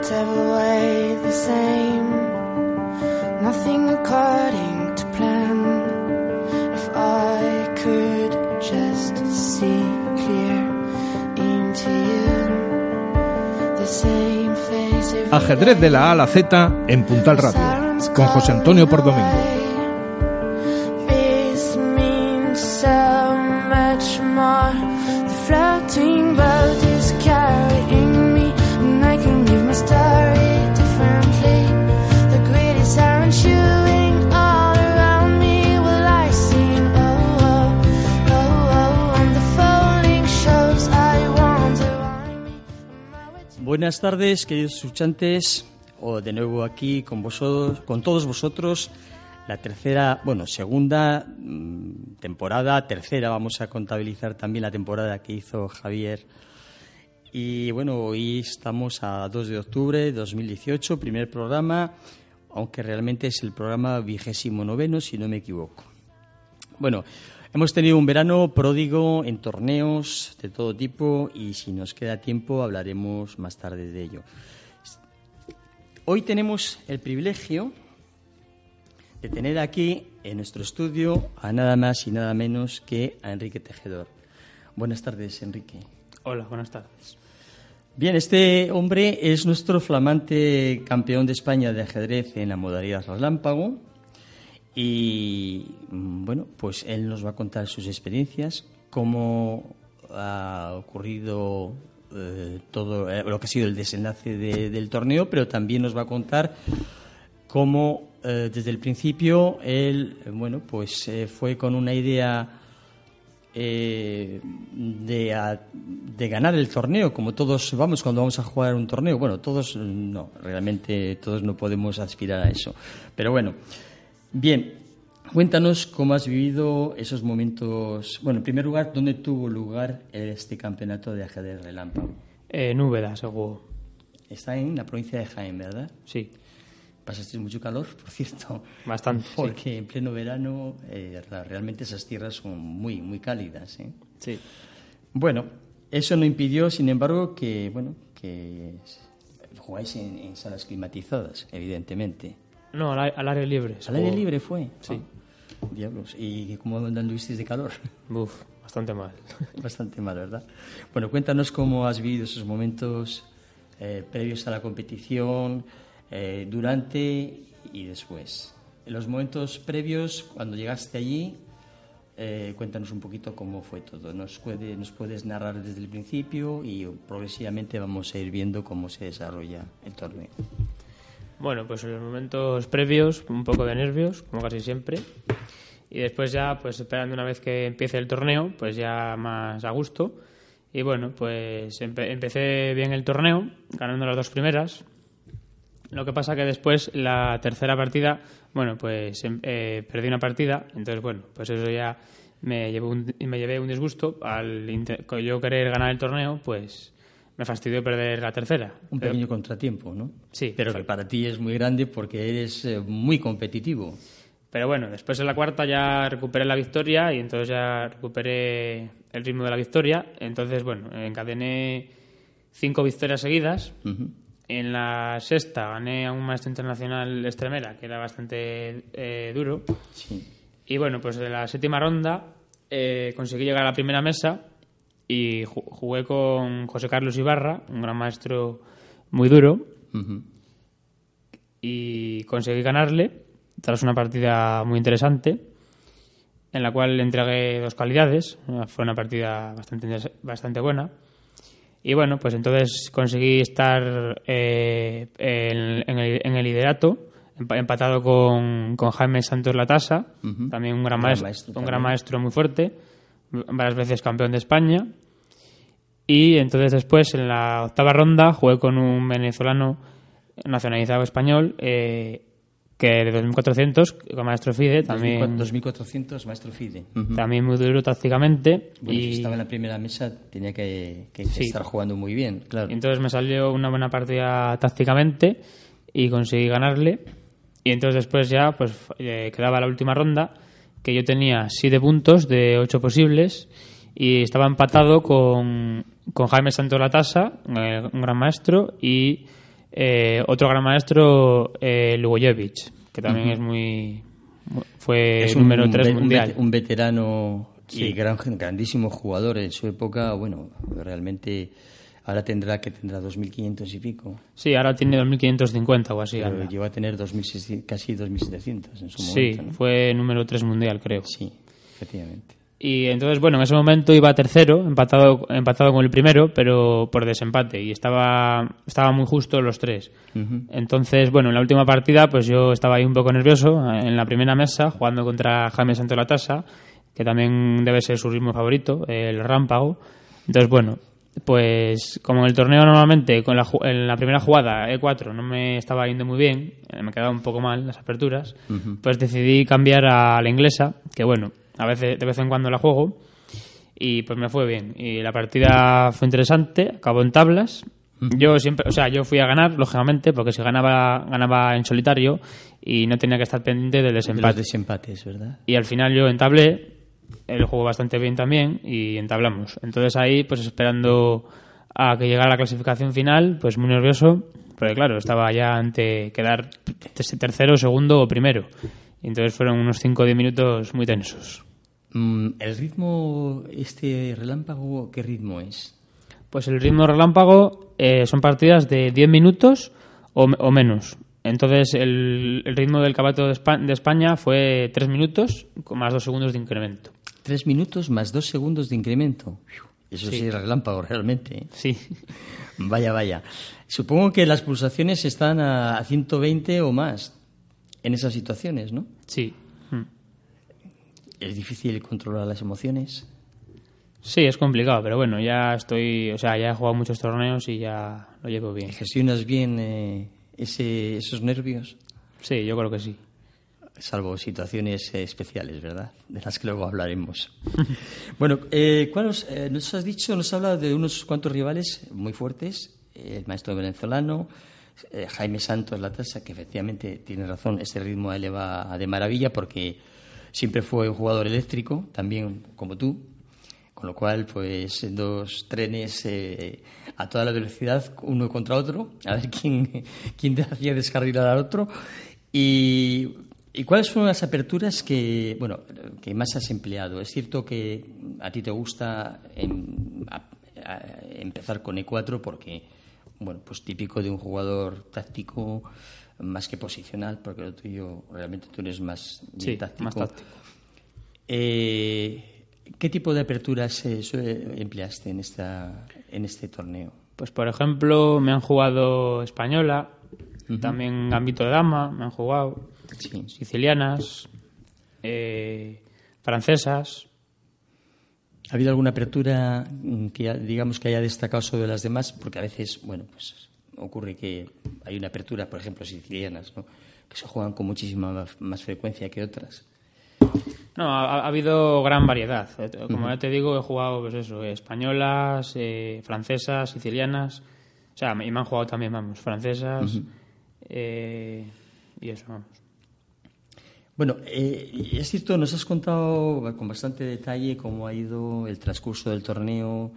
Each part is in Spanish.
whatever way the same. Nothing according to plan. If I could just see clear into you, the same face. every Ajedrez de la A a la Z en Puntal Radio, con José Antonio Pordomingo. Buenas tardes, queridos escuchantes, o de nuevo aquí con vosotros, con todos vosotros, la tercera, bueno, segunda mm, temporada, tercera, vamos a contabilizar también la temporada que hizo Javier. Y bueno, hoy estamos a 2 de octubre de 2018, primer programa, aunque realmente es el programa vigésimo noveno, si no me equivoco. Bueno, hemos tenido un verano pródigo en torneos de todo tipo y si nos queda tiempo hablaremos más tarde de ello. Hoy tenemos el privilegio de tener aquí en nuestro estudio a nada más y nada menos que a Enrique Tejedor. Buenas tardes, Enrique. Hola, buenas tardes. Bien, este hombre es nuestro flamante campeón de España de ajedrez en la modalidad relámpago y mm, bueno, pues él nos va a contar sus experiencias, cómo ha ocurrido eh, todo eh, lo que ha sido el desenlace de- del torneo, pero también nos va a contar cómo eh, desde el principio él, bueno, pues fue con una idea eh, de, a- de ganar el torneo, como todos vamos cuando vamos a jugar un torneo. Bueno, todos no, realmente todos no podemos aspirar a eso. Pero bueno, bien, cuéntanos cómo has vivido esos momentos. Bueno, en primer lugar, ¿dónde tuvo lugar este campeonato de ajedrez relámpago? En Úbeda, seguro. Está en la provincia de Jaén, ¿verdad? Sí, Pasaste mucho calor, por cierto. bastante. sí. Porque en pleno verano eh, realmente esas tierras son muy, muy cálidas. ¿eh? Sí. Bueno, eso no impidió, sin embargo, que, bueno, que jugáis en, en salas climatizadas, evidentemente. No, al, al aire libre. ¿Al aire libre fue? Sí. Ah, diablos. ¿Y cómo anduvisteis de calor? Uf, bastante mal. Bastante mal, ¿verdad? Bueno, cuéntanos cómo has vivido esos momentos eh, previos a la competición, eh, durante y después. En los momentos previos, cuando llegaste allí, eh, cuéntanos un poquito cómo fue todo. Nos, puede, nos puedes narrar desde el principio y progresivamente vamos a ir viendo cómo se desarrolla el torneo. Bueno, pues en los momentos previos, un poco de nervios, como casi siempre. Y después ya, pues esperando una vez que empiece el torneo, pues ya más a gusto. Y bueno, pues empe- empecé bien el torneo, ganando las dos primeras. Lo que pasa que después, la tercera partida, bueno, pues em- eh, perdí una partida. Entonces, bueno, pues eso ya me, llevó me llevé un disgusto. Al yo querer ganar el torneo, pues me fastidió perder la tercera. Un Pero- pequeño contratiempo, ¿no? Sí, Pero que para ti es muy grande porque eres eh, muy competitivo. Pero bueno, después en la cuarta ya recuperé la victoria y entonces ya recuperé el ritmo de la victoria. Entonces, bueno, encadené cinco victorias seguidas. En la sexta gané a un maestro internacional extremera, que era bastante eh, duro. Sí. Y bueno, pues en la séptima ronda eh, conseguí llegar a la primera mesa y ju- jugué con José Carlos Ibarra, un gran maestro muy duro, y conseguí ganarle tras una partida muy interesante en la cual le entregué dos calidades. Fue una partida bastante, bastante buena. Y bueno, pues entonces conseguí estar eh, en, en el, en el liderato, empa- empatado con, con Jaime Santos Latasa, Ujú. también un gran, maestro, maestro un gran maestro muy fuerte, varias veces campeón de España. Y entonces después, en la octava ronda, jugué con un venezolano nacionalizado español, eh, que de 2400, con maestro FIDE, también, 2400, maestro Fide. Ujú. también muy duro tácticamente. Bueno, si y, estaba en la primera mesa, tenía que, que Sí. estar jugando muy bien, claro. y entonces me salió una buena partida tácticamente y conseguí ganarle. Y entonces después ya pues eh, quedaba la última ronda, que yo tenía 7 puntos de 8 posibles y estaba empatado con, con Jaime Santos Latasa, eh, un gran maestro, y eh, otro gran maestro, eh, Lugojevic, que también es muy... mu- Fue es número un 3 ve- un mundial. un veterano y Sí. gran, grandísimo jugador en su época. Bueno, realmente ahora tendrá que tendrá 2.500 y pico. Sí, ahora tiene 2.550 o así. Pero anda. llegó a tener 2.600, casi 2.700 en su Sí, momento. ¿no? fue número 3 mundial, creo. Sí, efectivamente. Y entonces, bueno, en ese momento iba tercero, empatado, empatado con el primero, pero por desempate. Y estaba, estaba muy justo los tres. Entonces, bueno, en la última partida, pues yo estaba ahí un poco nervioso, en la primera mesa, jugando contra Jaime Santo Latasa, que también debe ser su ritmo favorito, el rámpago. Entonces, bueno, pues como en el torneo normalmente, con la, en la primera jugada, E4, no me estaba yendo muy bien, eh, me quedaba un poco mal las aperturas, pues decidí cambiar a la inglesa, que bueno, a veces, de vez en cuando la juego, y pues me fue bien. Y la partida fue interesante, acabó en tablas. Yo siempre, o sea, yo fui a ganar, lógicamente, porque si ganaba, ganaba en solitario y no tenía que estar pendiente del De los desempate. desempates, ¿verdad? Y al final yo entablé, él jugó bastante bien también y entablamos. Entonces ahí, pues esperando a que llegara la clasificación final, pues muy nervioso, porque claro, estaba ya ante quedar te- tercero, segundo o primero. Y entonces fueron unos 5 o 10 minutos muy tensos. Mm, ¿El ritmo, este relámpago, qué ritmo es? Pues el ritmo relámpago eh, son partidas de 10 minutos o, o menos. Entonces el, el ritmo del de, Espa- de España fue 3 minutos con más 2 segundos de incremento. Tres minutos más dos segundos de incremento. Eso sí, Sí. es relámpago realmente. ¿eh? Sí, Vaya, vaya. Supongo que las pulsaciones están a a 120 o más en esas situaciones, ¿no? sí. Mm. Es difícil controlar las emociones. Sí, es complicado, pero bueno, ya estoy, o sea, ya he jugado muchos torneos y ya lo llevo bien. ¿Gestionas bien eh, ese, esos nervios? Sí, yo creo que sí. Salvo situaciones eh, especiales, ¿verdad? De las que luego hablaremos. bueno, eh, ¿cuál os- eh, nos has dicho, nos has hablado de unos cuantos rivales muy fuertes, eh, el maestro venezolano, eh, Jaime Santos La Tasa, que efectivamente tiene razón, este ritmo a él le va de maravilla porque siempre fue un jugador eléctrico, también como tú, con lo cual, pues dos trenes eh, a toda la velocidad, uno contra otro, a ver quién, quién te hacía descarrilar al otro. Y, ¿Y cuáles fueron las aperturas que, bueno, que más has empleado? Es cierto que a ti te gusta em- a- a- empezar con E4 porque, bueno, pues típico de un jugador táctico más que posicional, porque lo tuyo realmente tú eres más Sí, táctico. más táctico. Eh, ¿Qué tipo de aperturas eh, empleaste en, esta, en este torneo? Pues por ejemplo, me han jugado española, también Gambito de Dama, me han jugado, Sí. sicilianas, eh, francesas. ¿Ha habido alguna apertura mm, que digamos que haya destacado sobre las demás? Porque a veces, bueno, pues ocurre que hay una apertura, por ejemplo, sicilianas, ¿no? que se juegan con muchísima más, frecuencia que otras. No, ha, ha habido gran variedad. Como ya te digo, he jugado, pues eso, españolas, eh, francesas, sicilianas. O sea, y me han jugado también, vamos, francesas. eh, y eso, vamos. Bueno, eh, es cierto, nos has contado con bastante detalle cómo ha ido el transcurso del torneo,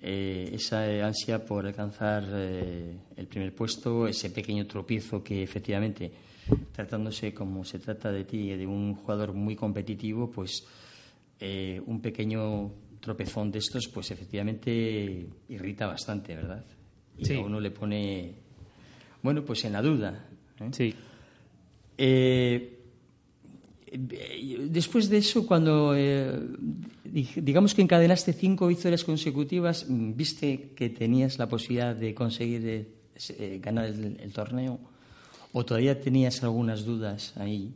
eh, esa eh, ansia por alcanzar eh, el primer puesto, ese pequeño tropiezo que efectivamente, tratándose como se trata de ti, de un jugador muy competitivo, pues eh, un pequeño tropezón de estos, pues efectivamente irrita bastante, ¿verdad? Y Sí. a uno le pone, bueno, pues en la duda. Sí. Eh, después de eso, cuando eh, dig- digamos que encadenaste cinco victorias consecutivas, mm, viste que tenías la posibilidad de conseguir eh, eh, ganar el, torneo, o todavía tenías algunas dudas ahí.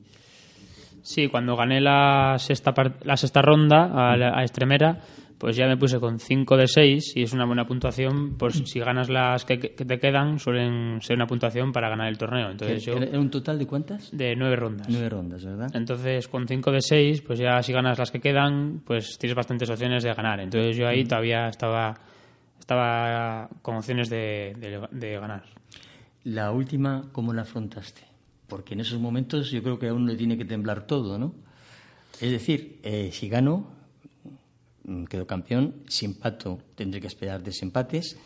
Sí, cuando gané la sexta, la sexta ronda a, a Extremera, pues ya me puse con 5 de 6 y es una buena puntuación. Pues si ganas las que, que te quedan, suelen ser una puntuación para ganar el torneo. Entonces yo, ¿Era, era un total de cuántas? de 9 rondas. Nueve rondas, ¿verdad? Entonces, con 5 de 6, pues ya si ganas las que quedan, pues tienes bastantes opciones de ganar. Entonces yo ahí todavía estaba, estaba con opciones de, de- de ganar. La última, ¿cómo la afrontaste? Porque en esos momentos yo creo que a uno le tiene que temblar todo, ¿no? Es decir, eh, si gano, mm, quedo campeón. Si empato, tendré que esperar desempates.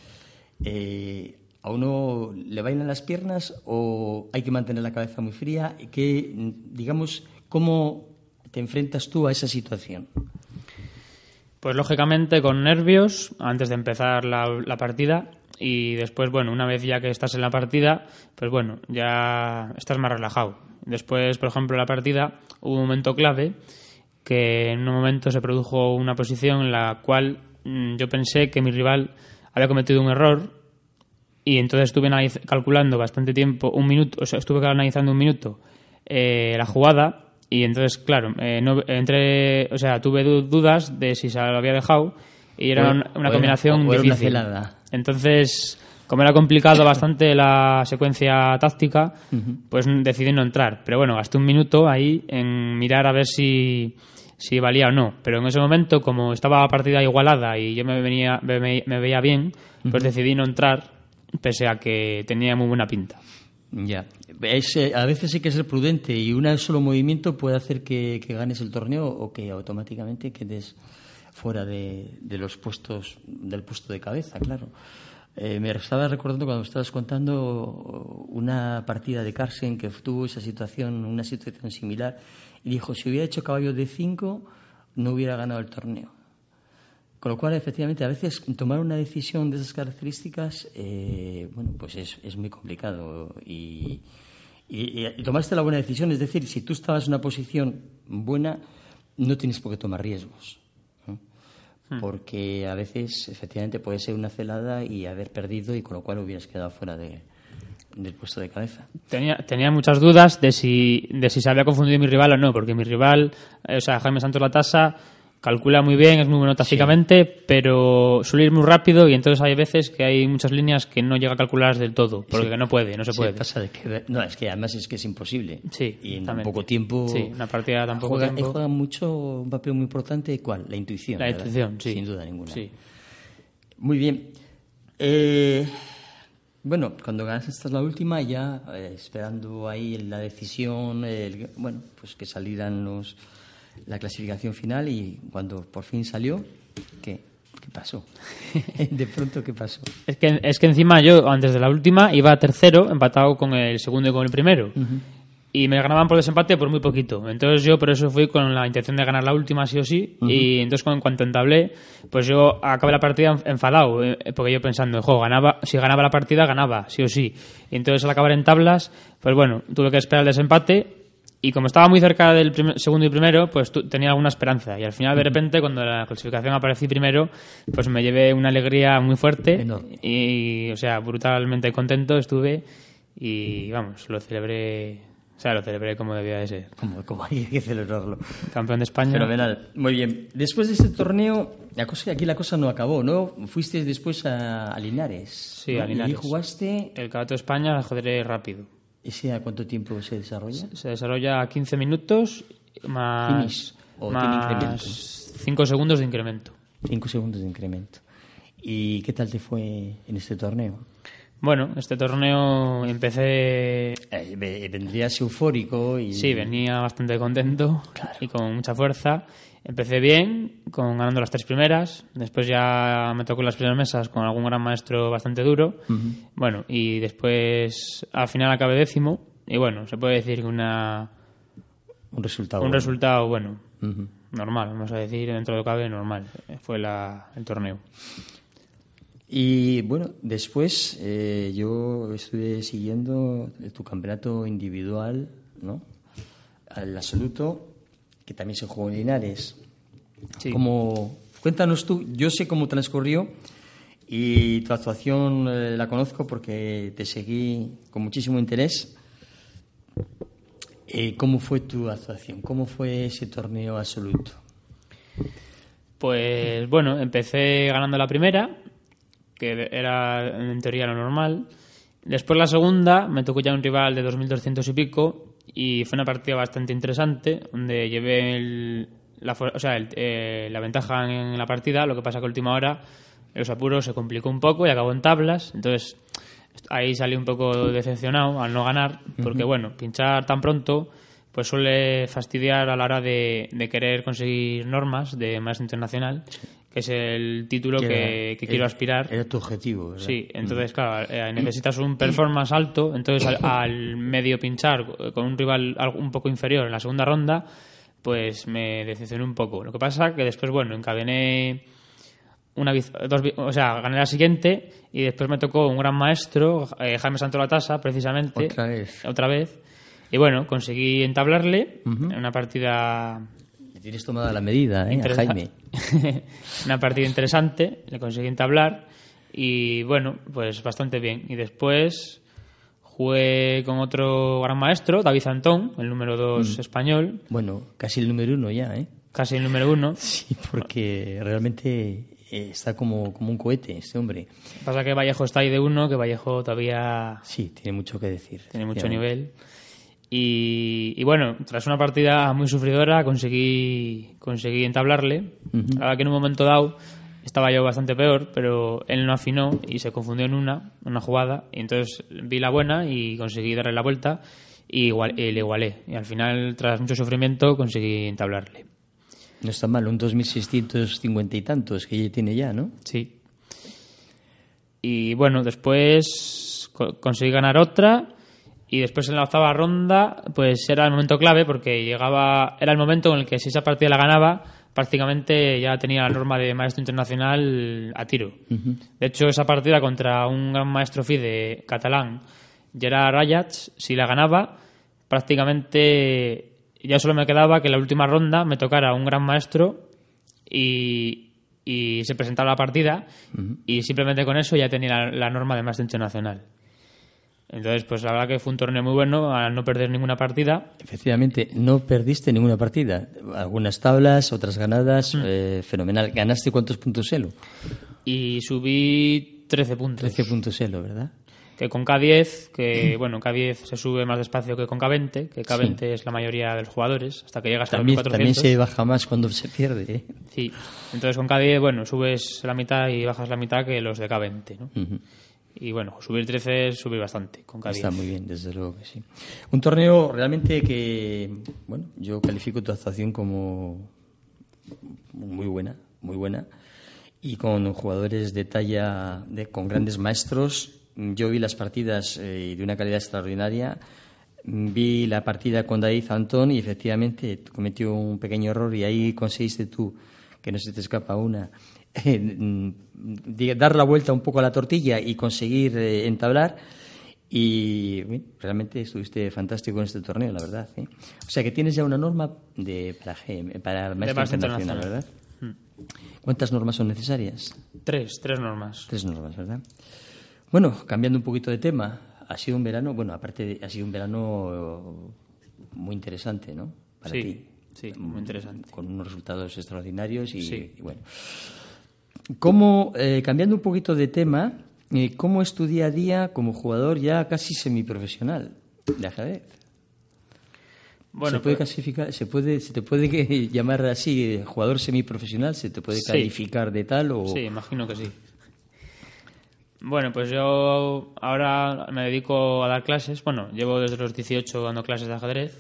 Eh, ¿A uno le bailan las piernas o hay que mantener la cabeza muy fría? ¿Qué, digamos, ¿Cómo te enfrentas tú a esa situación? Pues lógicamente con nervios antes de empezar la, partida y después, bueno, una vez ya que estás en la partida, pues bueno, ya estás más relajado. Después, por ejemplo, la partida hubo un momento clave que en un momento se produjo una posición en la cual mm, yo pensé que mi rival había cometido un error y entonces estuve calculando bastante tiempo, un minuto, o sea, estuve analizando un minuto eh, la jugada y entonces, claro, eh, no, entre, o sea, tuve dudas de si se lo había dejado y era una, combinación difícil. entonces, como era complicado bastante la secuencia táctica, pues decidí no entrar. Pero bueno, gasté un minuto ahí en mirar a ver si, si valía o no. Pero en ese momento, como estaba la partida igualada y yo me, venía, me, me veía bien, pues decidí no entrar, pese a que tenía muy buena pinta. Ya. Eh, a veces hay que ser prudente y un solo movimiento puede hacer que, ganes el torneo o que automáticamente quedes fuera de, los puestos del puesto de cabeza, claro. Eh, me estaba recordando cuando estabas contando una partida de Carsen que tuvo esa situación, una situación similar, y dijo, si hubiera hecho caballo de cinco, no hubiera ganado el torneo. Con lo cual, efectivamente, a veces tomar una decisión de esas características, eh, bueno, pues es, muy complicado. Y, tomaste la buena decisión, es decir, si tú estabas en una posición buena, no tienes por qué tomar riesgos. Hmm. Porque a veces, efectivamente, puede ser una celada y haber perdido, y con lo cual hubieras quedado fuera del puesto de cabeza. Tenía, tenía muchas dudas de si, de si se había confundido mi rival o no, porque mi rival, eh, o sea, Jaime Santos La Tasa calcula muy bien, es muy bueno tácticamente, pero suele ir muy rápido y entonces hay veces que hay muchas líneas que no llega a calcular del todo, porque no puede, no se puede. Pasa de que, no, es que además es que es imposible. Sí, y en tan poco tiempo. Sí, una partida tan poco juega, tiempo. Juega mucho un papel muy importante, ¿cuál? La intuición. La intuición, sí. Sin duda ninguna. Sí. Muy bien. Eh, bueno, cuando ganas esta es la última, ya eh, esperando ahí la decisión, bueno, pues que salieran los la clasificación final y cuando por fin salió, ¿qué, qué pasó? de pronto, ¿qué pasó? Es que, es que encima yo, antes de la última, iba a tercero, empatado con el segundo y con el primero. Y me ganaban por desempate por muy poquito. Entonces yo por eso fui con la intención de ganar la última sí o sí. Y entonces en cuanto entablé, pues yo acabé la partida enfadado. Eh, porque yo pensando, jo, ganaba, si ganaba la partida, ganaba, sí o sí. Y entonces al acabar en tablas, pues bueno, tuve que esperar el desempate y como estaba muy cerca del segundo y primero, pues tenía alguna esperanza. Y al final, de repente, cuando la clasificación aparecí primero, pues me llevé una alegría muy fuerte. Y, o sea, brutalmente contento estuve. Y vamos, lo celebré. O sea, lo celebré como debía de ser. Como, como hay que celebrarlo. Campeón de España. Fenomenal. Muy bien. Después de este torneo, la cosa, aquí la cosa no acabó, ¿no? Fuiste después a, Linares. Sí, a Linares. Y jugaste. El Campeonato de España, joderé rápido. ¿Ese a cuánto tiempo se desarrolla? Se desarrolla a 15 minutos más, más 5 segundos de incremento. 5 segundos de incremento. ¿Y qué tal te fue en este torneo? Bueno, este torneo empecé... Eh, vendrías eufórico y... Sí, venía bastante contento y con mucha fuerza. Empecé bien, con ganando las tres primeras. Después ya me tocó las primeras mesas con algún gran maestro bastante duro. Bueno, y después al final acabé décimo. Y bueno, se puede decir que una... Un resultado Un resultado bueno. Normal, vamos a decir, dentro de lo que cabe, normal. Fue la, el torneo. Y bueno, después eh, yo estuve siguiendo tu campeonato individual, ¿no? Al absoluto, que también se jugó en Linares. Como, cuéntanos tú, yo sé cómo transcurrió y tu actuación eh, la conozco porque te seguí con muchísimo interés. Eh, ¿Cómo fue tu actuación? ¿Cómo fue ese torneo absoluto? Pues bueno, empecé ganando la primera, que era en teoría lo normal. Después la segunda me tocó ya un rival de 2.200 y pico y fue una partida bastante interesante donde llevé la, o sea, eh, la ventaja en la partida, lo que pasa que a última hora los apuros se complicó un poco y acabó en tablas, entonces ahí salí un poco decepcionado al no ganar porque bueno, pinchar tan pronto pues suele fastidiar a la hora de, de querer conseguir normas de maestro internacional, que es el título que, que quiero aspirar. Era tu objetivo, ¿verdad? Sí, entonces, claro, eh, necesitas un performance alto, entonces al, al medio pinchar con un rival un poco inferior en la segunda ronda, pues me decepcionó un poco. Lo que pasa que después, bueno, encadené una dos, o sea, gané la siguiente y después me tocó un gran maestro, eh, Jaime Santolatasa, precisamente. Otra vez. Otra vez. Y bueno, conseguí entablarle en una partida Le tienes tomada la medida, ¿eh? A Jaime. una partida interesante, le conseguí entablar y bueno, pues bastante bien. Y después jugué con otro gran maestro, David Antón, el número 2 español, Bueno, casi el número uno ya, ¿eh? casi el número uno. Sí, porque realmente eh, está como, como un cohete este hombre. Pasa que Vallejo está ahí de uno, que Vallejo todavía Sí, tiene mucho que decir. tiene mucho nivel. Y, y bueno, tras una partida muy sufridora conseguí, conseguí entablarle. La verdad que en un momento dado estaba yo bastante peor, pero él no afinó y se confundió en una, una jugada. Y entonces vi la buena y conseguí darle la vuelta y, igual, y le igualé. Y al final, tras mucho sufrimiento, conseguí entablarle. No está mal, un 2650 y tantos que ella tiene ya, ¿no? Sí. Y bueno, después co- conseguí ganar otra y después en la octava ronda pues era el momento clave porque llegaba era el momento en el que si esa partida la ganaba prácticamente ya tenía la norma de maestro internacional a tiro. De hecho, esa partida contra un gran maestro FIDE catalán, Gerard Rayats, si la ganaba, prácticamente ya solo me quedaba que en la última ronda me tocara un gran maestro y, y se presentaba la partida y simplemente con eso ya tenía la, la norma de maestro internacional. Entonces, pues la verdad que fue un torneo muy bueno al no perder ninguna partida. Efectivamente, no perdiste ninguna partida. Algunas tablas, otras ganadas, Mm. eh, fenomenal. ¿Ganaste cuántos puntos elo? Y subí 13 puntos. 13 puntos elo, ¿verdad? Que con K10, que bueno, K10 se sube más despacio que con K20, que K20 es la mayoría de los jugadores, hasta que llegas a los También, también 1400. se baja más cuando se pierde. ¿eh? Sí, entonces con K10, bueno, subes la mitad y bajas la mitad que los de K20, ¿no? Y bueno, subir 13 es subir bastante con K10. Está muy bien, desde luego que sí. Un torneo realmente que, bueno, yo califico tu actuación como muy buena, muy buena. Y con jugadores de talla, de, con grandes maestros. Yo vi las partidas eh, de una calidad extraordinaria. Vi la partida con David Antón y efectivamente cometió un pequeño error y ahí conseguiste tú, que no se te escapa una, dar la vuelta un poco a la tortilla y conseguir eh, entablar. Y realmente estuviste fantástico en este torneo, la verdad. ¿eh? O sea que tienes ya una norma de, para, GM, para maestro internacional, internacional. ¿verdad? ¿Cuántas normas son necesarias? Tres, tres normas. Tres normas, ¿verdad? Bueno, cambiando un poquito de tema, ha sido un verano, bueno, aparte, ha sido un verano muy interesante, ¿no? Para Sí, ti. sí, muy interesante. Con unos resultados extraordinarios y, Sí. y bueno. ¿Cómo, eh, cambiando un poquito de tema, eh, cómo es tu día a día como jugador ya casi semiprofesional de ajedrez? Bueno, se puede pues- clasificar, se puede, se te puede llamar así eh, jugador semiprofesional, se te puede Sí. calificar de tal o Sí, imagino que sí. Bueno, pues yo ahora me dedico a dar clases. Bueno, llevo desde los 18 dando clases de ajedrez.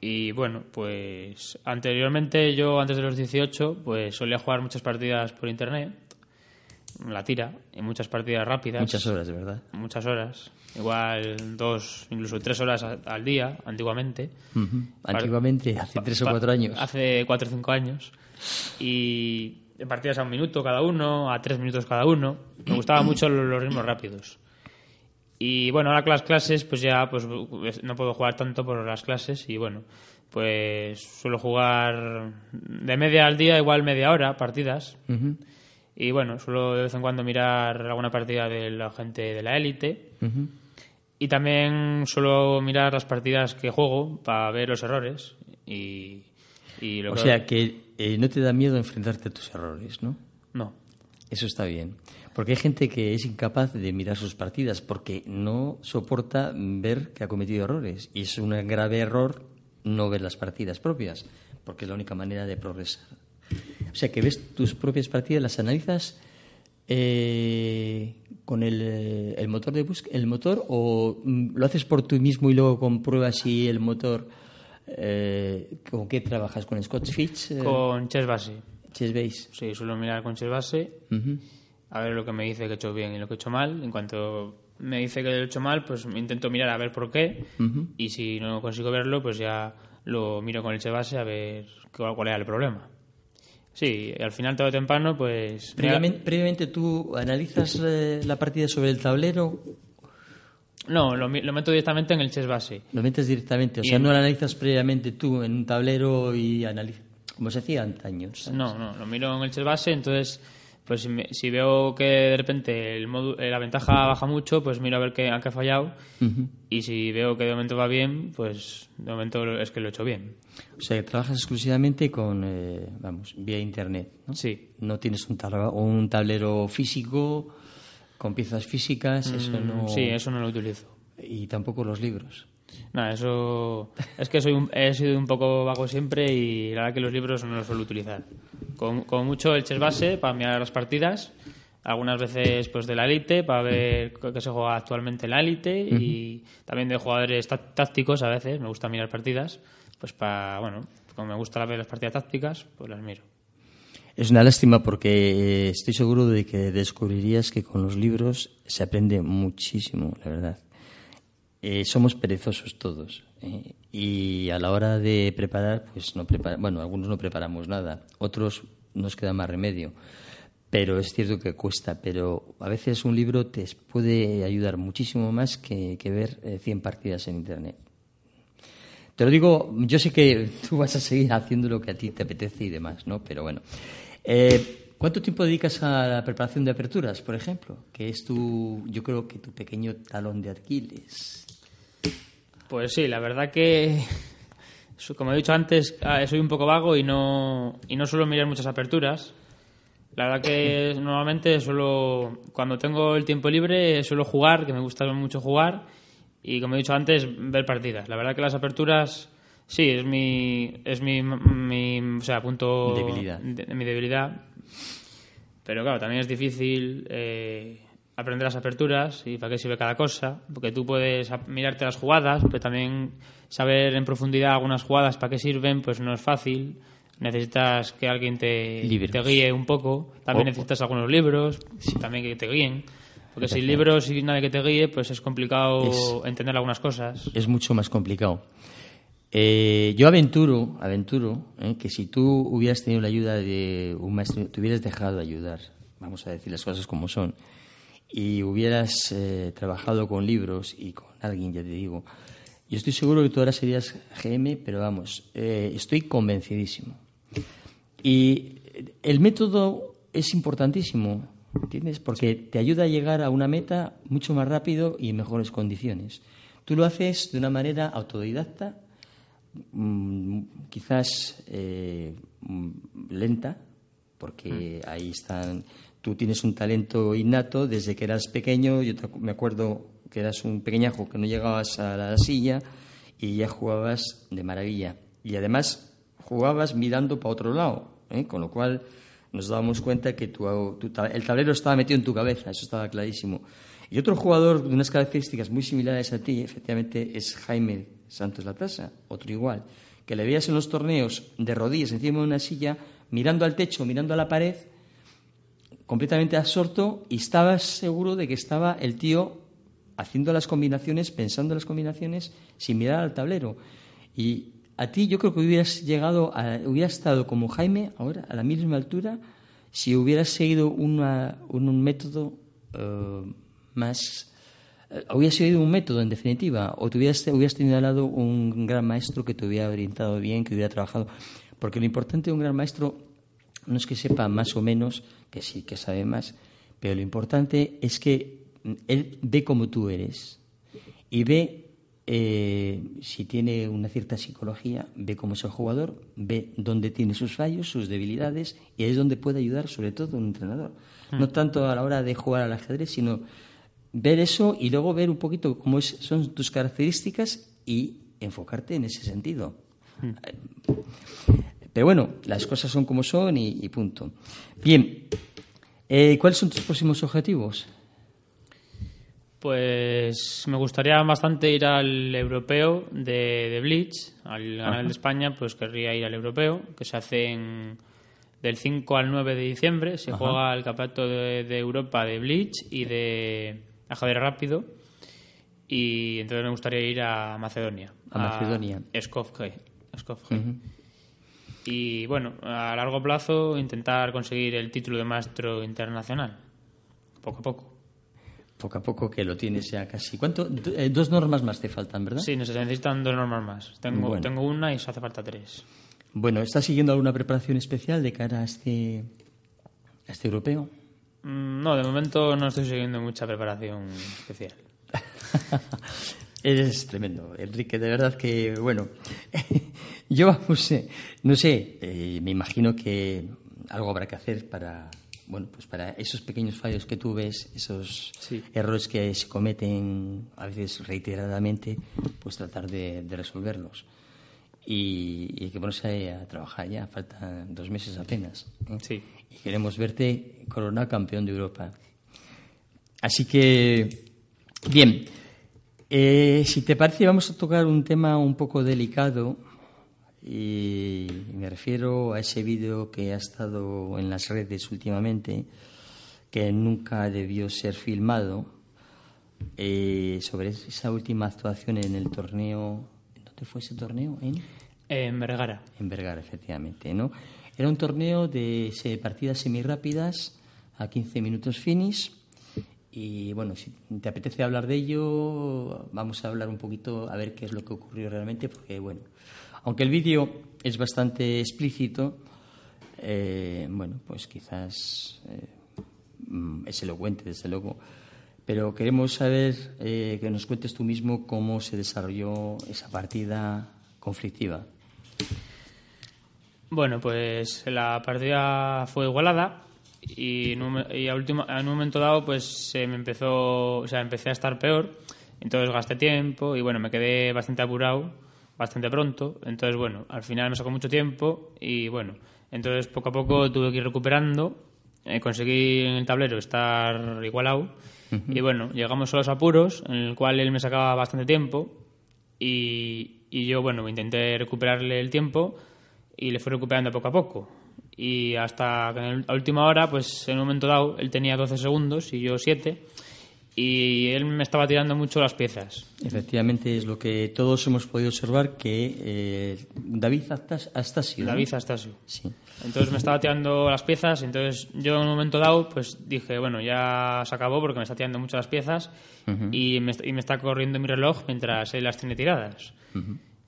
Y bueno, pues anteriormente yo, antes de los 18, pues solía jugar muchas partidas por internet, la tira, y muchas partidas rápidas. muchas horas, de verdad. Muchas horas. Igual dos, incluso tres horas al día, antiguamente. Antiguamente, hace tres o cuatro años. Hace cuatro o cinco años. Y partidas a un minuto cada uno, a tres minutos cada uno. Me gustaban mucho los ritmos rápidos. Y bueno, ahora con las clases, pues ya pues no puedo jugar tanto por las clases. Y bueno, pues suelo jugar de media al día, igual media hora, partidas. Y bueno, suelo de vez en cuando mirar alguna partida de la gente de la élite. Y también suelo mirar las partidas que juego para ver los errores. Y, y lo O que- sea que eh, no te da miedo enfrentarte a tus errores, ¿no? No. Eso está bien. Porque hay gente que es incapaz de mirar sus partidas porque no soporta ver que ha cometido errores. Y es un grave error no ver las partidas propias, porque es la única manera de progresar. O sea que ves tus propias partidas, las analizas eh, con el, eh, el motor de búsqueda, el motor o mm, lo haces por tú mismo y luego compruebas si el motor eh, con qué trabajas con Scott Fitch, eh, Con Chess Base. Chess Base. Sí, suelo mirar con Chess Base Ujú. A ver lo que me dice que he hecho bien y lo que he hecho mal. En cuanto me dice que lo he hecho mal, pues intento mirar a ver por qué. Y si no consigo verlo, pues ya lo miro con el Chess Base a ver cuál, cuál era el problema. Sí, y al final todo temprano, pues... Previamente, previamente tú analizas eh, la partida sobre el tablero, No, lo, meto directamente en el Chess Base. lo metes directamente, o Y sea, en- no lo analizas previamente tú en un tablero y analizas, como se hacía antaño. ¿sabes? No, no, lo miro en el chess base, entonces, pues si, me- si veo que de repente el modu- eh, la ventaja baja mucho, pues miro a ver qué, a qué ha fallado. Y si veo que de momento va bien, pues de momento es que lo he hecho bien. O sea, que trabajas exclusivamente con, eh, vamos, vía internet, ¿no? Sí. No tienes un, tabla- un tablero físico con piezas físicas, eso Mm, no... Sí, eso no lo utilizo. Y tampoco los libros. Nada, eso. Es que soy un- he sido un poco vago siempre y la verdad que los libros no los suelo utilizar. Con mucho el chess base para mirar las partidas, algunas veces pues de la élite para ver qué se juega actualmente en la élite y también de jugadores tá- tácticos a veces, me gusta mirar partidas, pues para, bueno, como me gusta ver las partidas tácticas, pues las miro. Es una lástima porque eh, estoy seguro de que descubrirías que con los libros se aprende muchísimo, la verdad. Eh, somos perezosos todos eh, y a la hora de preparar, pues no prepara, bueno, algunos no preparamos nada, otros nos queda más remedio, pero es cierto que cuesta, pero a veces un libro te puede ayudar muchísimo más que, que ver eh, 100 partidas en Internet. Te lo digo, yo sé que tú vas a seguir haciendo lo que a ti te apetece y demás, ¿no? Pero bueno. Eh, ¿Cuánto tiempo dedicas a la preparación de aperturas, por ejemplo? Que es tu, yo creo que tu pequeño talón de Aquiles. Pues sí, la verdad que, como he dicho antes, ah, soy un poco vago y no, y no suelo mirar muchas aperturas. La verdad que normalmente suelo, cuando tengo el tiempo libre, suelo jugar, que me gusta mucho jugar, y como he dicho antes, ver partidas. La verdad que las aperturas, sí, es mi, es mi, mi o sea, punto Debilidad. de- mi debilidad. Pero claro, también es difícil eh, aprender las aperturas y para qué sirve cada cosa, porque tú puedes mirarte las jugadas, pero también saber en profundidad algunas jugadas para qué sirven, pues no es fácil. Necesitas que alguien te, te guíe un poco. También necesitas algunos libros, también que te guíen. Porque sin libros y nadie que te guíe, pues es complicado Es- entender algunas cosas. Es mucho más complicado. Eh, yo aventuro, aventuro eh, que si tú hubieras tenido la ayuda de un maestro, te hubieras dejado ayudar, vamos a decir las cosas como son, y hubieras eh, trabajado con libros y con alguien, ya te digo, yo estoy seguro que tú ahora serías GM, pero vamos, eh, estoy convencidísimo. Y el método es importantísimo, ¿entiendes? Porque te ayuda a llegar a una meta mucho más rápido y en mejores condiciones. Tú lo haces de una manera autodidacta, mm, quizás eh, mm, lenta, porque ahí están. Tú tienes un talento innato desde que eras pequeño. Yo me acuerdo que eras un pequeñajo que no llegabas a la silla y ya jugabas de maravilla. Y además jugabas mirando para otro lado, ¿eh? con lo cual nos dábamos cuenta que tu- tu el tablero estaba metido en tu cabeza, eso estaba clarísimo. Y otro jugador de unas características muy similares a ti, efectivamente, es Jaime Santos Latasa, otro igual, que le veías en los torneos de rodillas encima de una silla, mirando al techo, mirando a la pared, completamente absorto y estabas seguro de que estaba el tío haciendo las combinaciones, pensando las combinaciones, sin mirar al tablero. Y a ti yo creo que hubieras llegado, a, hubieras estado como Jaime ahora, a la misma altura, si hubieras seguido una- un, un método eh, más... eh, hubieras seguido un método, en definitiva, o te hubieras, hubieras tenido al lado un gran maestro que te hubiera orientado bien, que hubiera trabajado. Porque lo importante de un gran maestro no es que sepa más o menos, que sí, que sabe más, pero lo importante es que mm, él ve como tú eres y ve eh, si tiene una cierta psicología, ve cómo es el jugador, ve dónde tiene sus fallos, sus debilidades y ahí es donde puede ayudar sobre todo un entrenador. No tanto a la hora de jugar al ajedrez, sino ver eso y luego ver un poquito cómo es- son tus características y enfocarte en ese sentido. Pero bueno, las cosas son como son y, y punto. Bien, eh, ¿cuáles son tus próximos objetivos? Pues me gustaría bastante ir al europeo de, de Bleach, al ganar de España, pues querría ir al europeo, que se hace en- del 5 al 9 de diciembre, se juega el campeonato de, de Europa de Bleach y de ajedrez rápido, y entonces me gustaría ir a Macedonia. A Macedonia. Skopje. Skopje. Y bueno, a largo plazo intentar conseguir el título de maestro internacional, poco a poco. Poco a poco que lo tienes ya casi. ¿Cuánto? Eh, dos normas más te faltan, ¿verdad? Sí, necesitan dos normas más. Tengo, Bueno. tengo una y se hace falta tres. Bueno, ¿estás siguiendo alguna preparación especial de cara a este, a este europeo? Mm, No, de momento no estoy siguiendo mucha preparación especial. Eres tremendo, Enrique, de verdad que, bueno, yo eh, no sé, eh, me imagino que algo habrá que hacer para, bueno, pues para esos pequeños fallos que tú ves, esos Sí. errores que se cometen a veces reiteradamente, pues tratar de, de resolverlos. Y, y hay que ponerse a trabajar ya, faltan dos meses apenas. ¿eh? Sí. Y queremos verte coronado campeón de Europa. Así que, bien, eh, si te parece, vamos a tocar un tema un poco delicado y me refiero a ese vídeo que ha estado en las redes últimamente, que nunca debió ser filmado, eh, sobre esa última actuación en el torneo. ¿Dónde fue ese torneo? ¿En? En Vergara. En Vergara, efectivamente, ¿no? Era un torneo de partidas semirápidas a 15 minutos finish. Y bueno, si te apetece hablar de ello, vamos a hablar un poquito a ver qué es lo que ocurrió realmente, porque bueno, aunque el vídeo es bastante explícito, eh, bueno, pues quizás eh, es elocuente, desde luego. Pero queremos saber eh, que nos cuentes tú mismo cómo se desarrolló esa partida conflictiva. Bueno, pues la partida fue igualada y en un, y a último- en un momento dado pues se me empezó, o sea, empecé a estar peor, entonces gasté tiempo y bueno, me quedé bastante apurado, bastante pronto, entonces bueno, al final me sacó mucho tiempo y bueno, entonces poco a poco tuve que ir recuperando, eh, conseguí en el tablero estar igualado. Y bueno, llegamos a los apuros en el cual él me sacaba bastante tiempo. Y, y yo bueno, intenté recuperarle el tiempo y le fui recuperando poco a poco. Y hasta que en el- a última hora, pues en un momento dado, él tenía 12 segundos y yo 7. Y él me estaba tirando mucho las piezas. Efectivamente, es lo que todos hemos podido observar que eh, David Astas- Astasio. ¿no? David Astasio. Sí. Entonces me estaba tirando las piezas. Entonces yo en un momento dado, pues dije, bueno, ya se acabó porque me está tirando mucho las piezas. y, me, y me está corriendo mi reloj mientras él las tiene tiradas.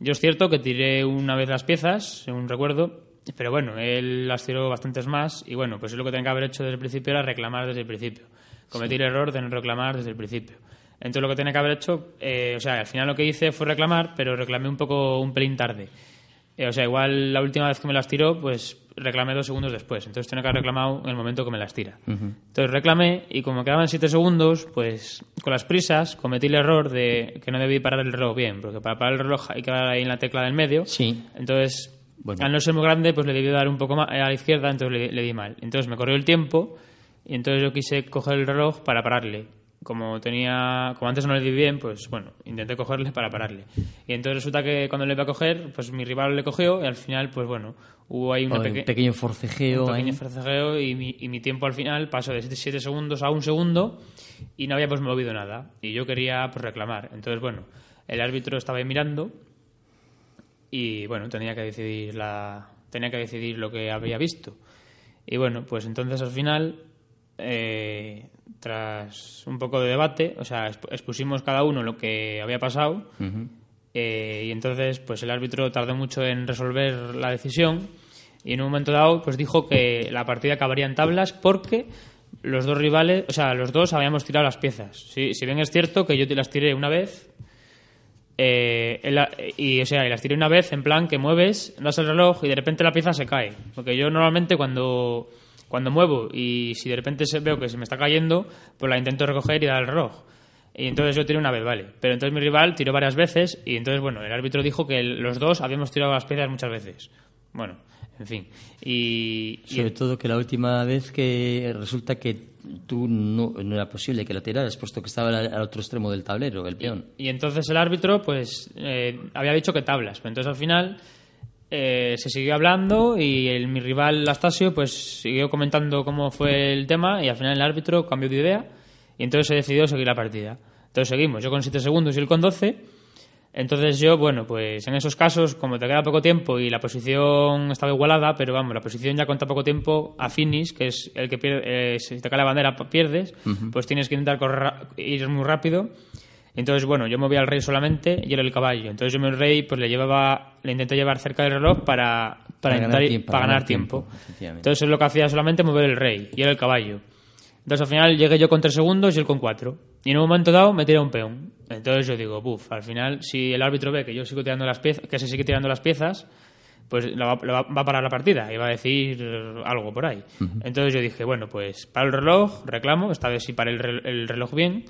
Yo es cierto que tiré una vez las piezas, según recuerdo, pero bueno, él las tiró bastantes más y bueno, pues lo que tenía que haber hecho desde el principio era reclamar desde el principio. Cometí el error de no reclamar desde el principio. Entonces lo que tenía que haber hecho, eh, o sea, al final lo que hice fue reclamar, pero reclamé un poco, un pelín tarde. Eh, o sea, igual la última vez que me las tiró, pues reclamé dos segundos después. Entonces tenía que haber reclamado en el momento que me las tira. Entonces reclamé y como quedaban siete segundos, pues con las prisas cometí el error de que no debí parar el reloj bien, porque para parar el reloj hay que dar ahí en la tecla del medio. Sí. Entonces, Bueno. al no ser muy grande, pues le debí dar un poco más a la izquierda, entonces le, le di mal. Entonces me corrió el tiempo y entonces yo quise coger el reloj para pararle. Como tenía, como antes no le di bien, pues bueno, intenté cogerle para pararle. Y entonces resulta que cuando le iba a coger, pues mi rival le cogió y al final, pues bueno, hubo ahí una un peque- pequeño forcejeo. un pequeño ahí. forcejeo y mi, y mi tiempo al final pasó de 7 segundos a un segundo y no había pues movido nada. Y yo quería pues reclamar. Entonces, bueno, el árbitro estaba ahí mirando y bueno, tenía que decidir la tenía que decidir lo que había visto. Y bueno, pues entonces al final eh, tras un poco de debate, o sea, exp- expusimos cada uno lo que había pasado eh, y entonces pues el árbitro tardó mucho en resolver la decisión y en un momento dado pues dijo que la partida acabaría en tablas porque los dos rivales, o sea, los dos habíamos tirado las piezas. Sí, si bien es cierto que yo te las tiré una vez eh, y o sea, y las tiré una vez en plan que mueves, das el reloj y de repente la pieza se cae. Porque yo normalmente cuando, cuando muevo y si de repente veo que se me está cayendo, pues la intento recoger y dar el reloj. Y entonces yo tiré una vez, vale. Pero entonces mi rival tiró varias veces y entonces, bueno, el árbitro dijo que los dos habíamos tirado las piezas muchas veces. Bueno, en fin. Y, y Sobre todo que la última vez que resulta que tú no, no era posible que lo tiraras, puesto que estaba al, al otro extremo del tablero, el peón. Y entonces el árbitro, pues, eh, había dicho que tablas. Pero entonces al final eh, se siguió hablando y el, mi rival Astasio, pues, siguió comentando cómo fue el tema y al final el árbitro cambió de idea y entonces se decidió seguir la partida. Entonces seguimos, yo con 7 segundos y él con 12. Entonces yo, bueno, pues en esos casos, como te queda poco tiempo y la posición estaba igualada, pero vamos, la posición ya cuenta poco tiempo a finish, que es el que pierde, eh, si te cae la bandera pierdes, pues tienes que intentar correr, ir muy rápido. Entonces, bueno, yo movía al rey solamente y él el caballo. Entonces yo mi rey pues le llevaba, le intenté llevar cerca del reloj para, para, Para intentar ganar tiempo, para ganar tiempo. tiempo. Entonces lo que hacía solamente mover el rey y él el caballo. Entonces al final llegué yo con tres segundos y él con cuatro. Y en un momento dado me tira un peón. Entonces yo digo, buf, al final si el árbitro ve que yo sigo tirando las piezas, que se sigue tirando las piezas, pues la va, la va- a parar la partida y va a decir algo por ahí. Entonces yo dije, bueno, pues para el reloj, reclamo, esta vez sí para el, rel- el reloj bien.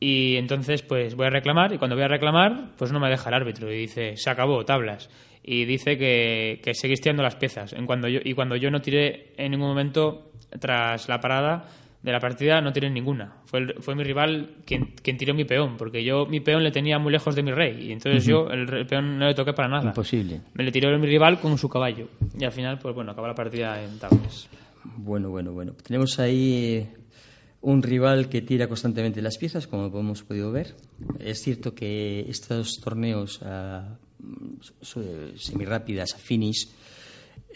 Y entonces pues voy a reclamar y cuando voy a reclamar pues no me deja el árbitro y dice, se acabó, tablas. Y dice que, que seguís tirando las piezas. En cuando yo, y cuando yo no tiré en ningún momento tras la parada de la partida no tiré ninguna. Fue, el- fue mi rival quien, quien tiró mi peón, porque yo mi peón le tenía muy lejos de mi rey. Y entonces yo el, peón no le toqué para nada. Imposible. Me le tiró mi rival con su caballo. Y al final, pues bueno, acabó la partida en tablas. Bueno, bueno, bueno. Tenemos ahí eh, un rival que tira constantemente las piezas, como hemos podido ver. Es cierto que estos torneos ah, su- semirápidas a finish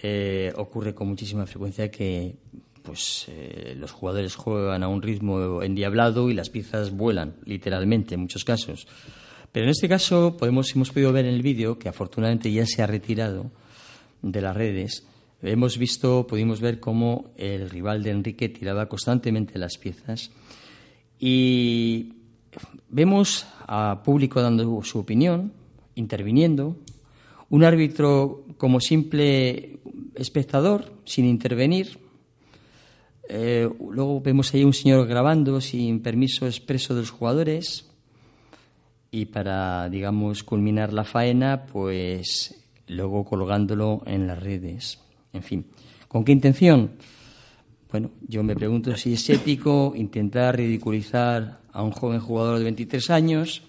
eh, ocurre con muchísima frecuencia que pues eh, los jugadores juegan a un ritmo endiablado y las piezas vuelan, literalmente, en muchos casos. Pero en este caso podemos, hemos podido ver en el vídeo que afortunadamente ya se ha retirado de las redes. Hemos visto, pudimos ver cómo el rival de Enrique tiraba constantemente las piezas y vemos a público dando su opinión, interviniendo, un árbitro como simple espectador, sin intervenir. Eh, luego vemos ahí un señor grabando sin permiso expreso de los jugadores. Y para, digamos, culminar la faena, pues luego colgándolo en las redes. En fin, ¿con qué intención? Bueno, yo me pregunto si es ético intentar ridiculizar a un joven jugador de 23 años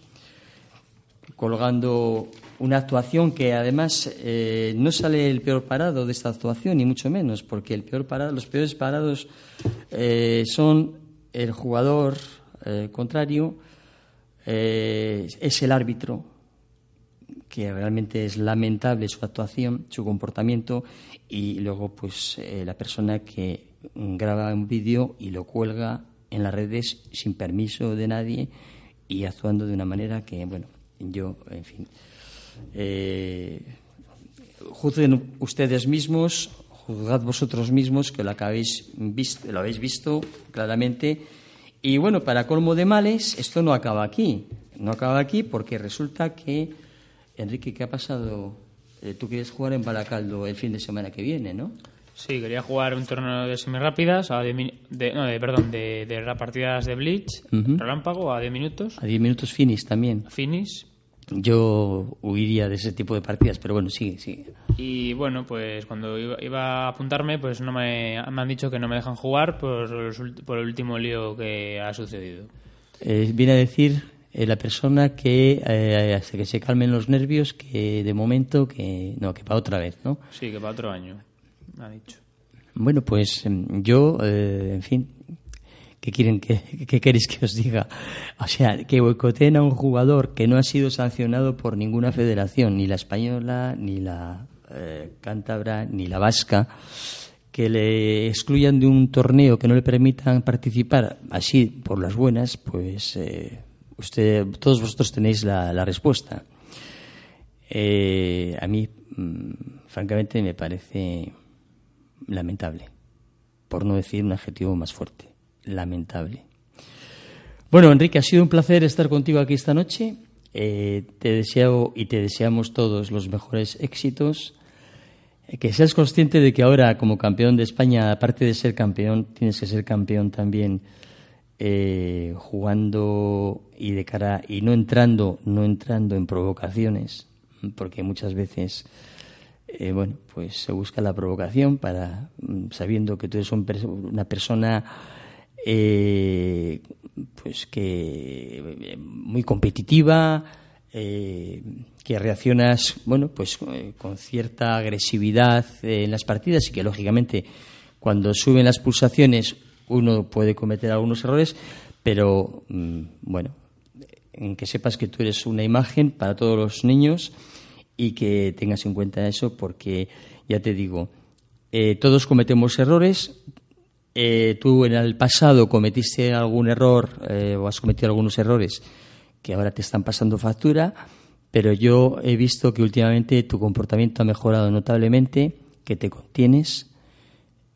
colgando una actuación que además eh, no sale el peor parado de esta actuación, ni mucho menos, porque el peor parado, los peores parados eh, son el jugador eh, contrario, eh, es el árbitro, que realmente es lamentable su actuación, su comportamiento, y luego pues eh, la persona que graba un vídeo y lo cuelga en las redes sin permiso de nadie y actuando de una manera que, bueno, yo, en fin, eh, juzguen ustedes mismos, juzgad vosotros mismos que lo, que habéis visto, lo habéis visto claramente. Y bueno, para colmo de males, esto no acaba aquí. No acaba aquí porque resulta que, Enrique, ¿qué ha pasado? Eh, tú quieres jugar en Baracaldo el fin de semana que viene, ¿no? Sí, quería jugar un torneo de semirápidas, a 10 min- de, no, de, perdón, de, de partidas de Bleach, Ujú. relámpago, a 10 minutos, A 10 minutos finish también. finish. Yo huiría de ese tipo de partidas, pero bueno, sigue, sigue. Y bueno, pues cuando iba, a apuntarme, pues no me, me han dicho que no me dejan jugar por, los por el último lío que ha sucedido. Eh, viene a decir eh, la persona que eh, hasta que se calmen los nervios, que de momento que no, que para otra vez, ¿no? Sí, que para otro año, me ha dicho. Bueno, pues em, yo, eh, en fin, ¿qué quieren que qué queréis que os diga? O sea, que boicoteen a un jugador que no ha sido sancionado por ninguna federación, ni la española, ni la eh, cántabra, ni la vasca, que le excluyan de un torneo, que no le permitan participar así por las buenas, pues eh, usted, todos vosotros tenéis la, respuesta. Eh, a mí, mm, francamente, me parece lamentable, por no decir un adjetivo más fuerte, lamentable. Bueno, Enrique, ha sido un placer estar contigo aquí esta noche. Eh, te deseo y te deseamos todos los mejores éxitos. Eh, Que seas consciente de que ahora, como campeón de España, aparte de ser campeón, tienes que ser campeón también eh, jugando y de cara y no entrando, no entrando en provocaciones, porque muchas veces bueno, pues se busca la provocación para, mm, sabiendo que tú eres un una persona eh, pues que muy competitiva, eh, que reaccionas, bueno, pues eh, con cierta agresividad en las partidas y que lógicamente cuando suben las pulsaciones uno puede cometer algunos errores, pero mm, bueno, en que sepas que tú eres una imagen para todos los niños y que tengas en cuenta eso porque ya te digo, eh, todos cometemos errores. Eh, tú en el pasado cometiste algún error eh, o has cometido algunos errores que ahora te están pasando factura, pero yo he visto que últimamente tu comportamiento ha mejorado notablemente, que te contienes,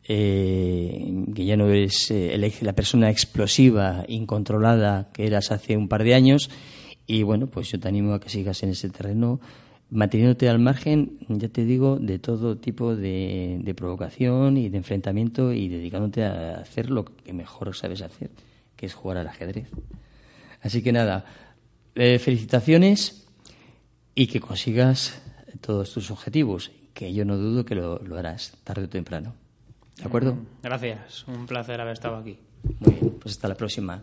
que ya no eres la persona explosiva, incontrolada que eras hace un par de años. Y bueno, pues yo te animo a que sigas en ese terreno manteniéndote al margen, ya te digo, de todo tipo de, provocación y de enfrentamiento y dedicándote a hacer lo que mejor sabes hacer, que es jugar al ajedrez. Así que nada, eh, felicitaciones y que consigas todos tus objetivos, que yo no dudo que lo, lo harás tarde o temprano. ¿De acuerdo? Gracias, un placer haber estado aquí. Muy bien, pues hasta la próxima.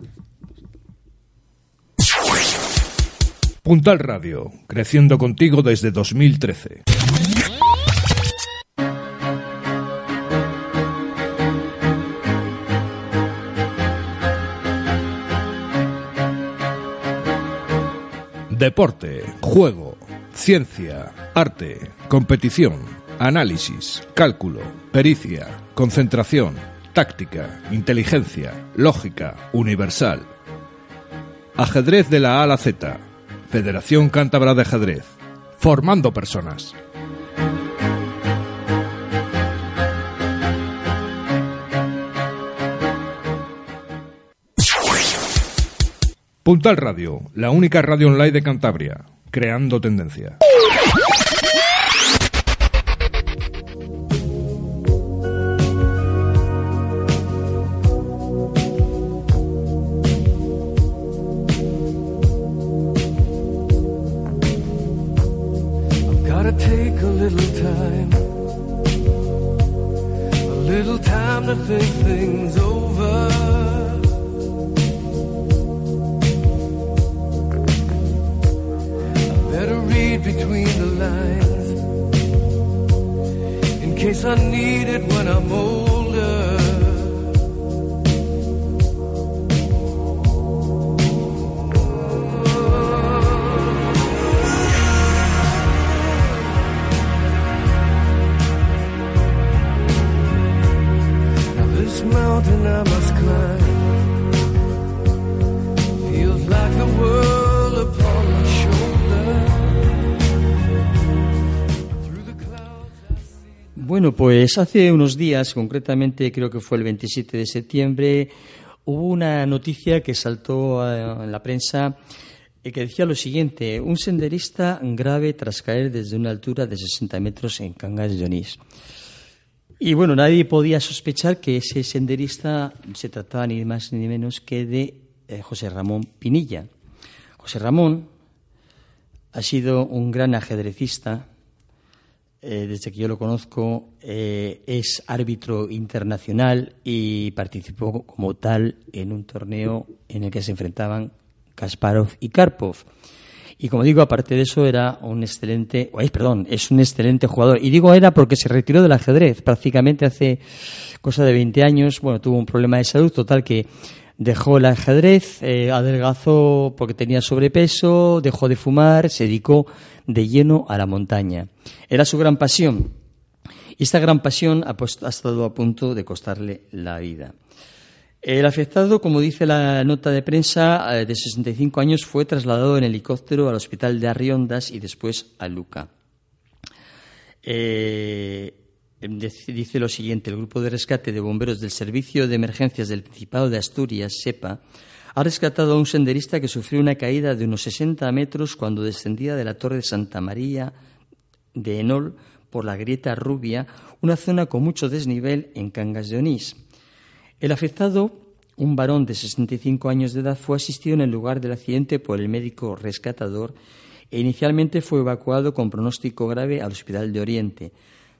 Puntal Radio, creciendo contigo desde 2013. Deporte, juego, ciencia, arte, competición, análisis, cálculo, pericia, concentración, táctica, inteligencia, lógica, universal. Ajedrez de la A a Z Federación Cántabra de Ajedrez. Formando personas. Puntal Radio, la única radio online de Cantabria, creando tendencia. gotta take a little time. A little time to think things over. I better read between the lines. In case I need it when I'm older. Pues hace unos días, concretamente creo que fue el 27 de septiembre, hubo una noticia que saltó en la prensa eh, que decía lo siguiente, un senderista grave tras caer desde una altura de 60 metros en Cangas de Onís. Y bueno, nadie podía sospechar que ese senderista se trataba ni más ni menos que de eh, José Ramón Pinilla. José Ramón ha sido un gran ajedrecista, eh, desde que yo lo conozco, eh, es árbitro internacional y participó como tal en un torneo en el que se enfrentaban Kasparov y Karpov. Y como digo, aparte de eso, era un excelente, perdón, es un excelente jugador. Y digo era porque se retiró del ajedrez prácticamente hace cosa de 20 años. Bueno, tuvo un problema de salud total que dejó el ajedrez, eh, adelgazó porque tenía sobrepeso, dejó de fumar, se dedicó de lleno a la montaña. Era su gran pasión. Y esta gran pasión ha, estado a punto de costarle la vida. El afectado, como dice la nota de prensa, eh, de 65 años, fue trasladado en helicóptero al hospital de Arriondas y después a Luca. Eh, dice lo siguiente, el grupo de rescate de bomberos del Servicio de Emergencias del Principado de Asturias, SEPA, ha rescatado a un senderista que sufrió una caída de unos 60 metros cuando descendía de la Torre de Santa María de Enol por la Grieta Rubia, una zona con mucho desnivel en Cangas de Onís. El afectado, un varón de 65 años de edad, fue asistido en el lugar del accidente por el médico rescatador e inicialmente fue evacuado con pronóstico grave al Hospital de Oriente,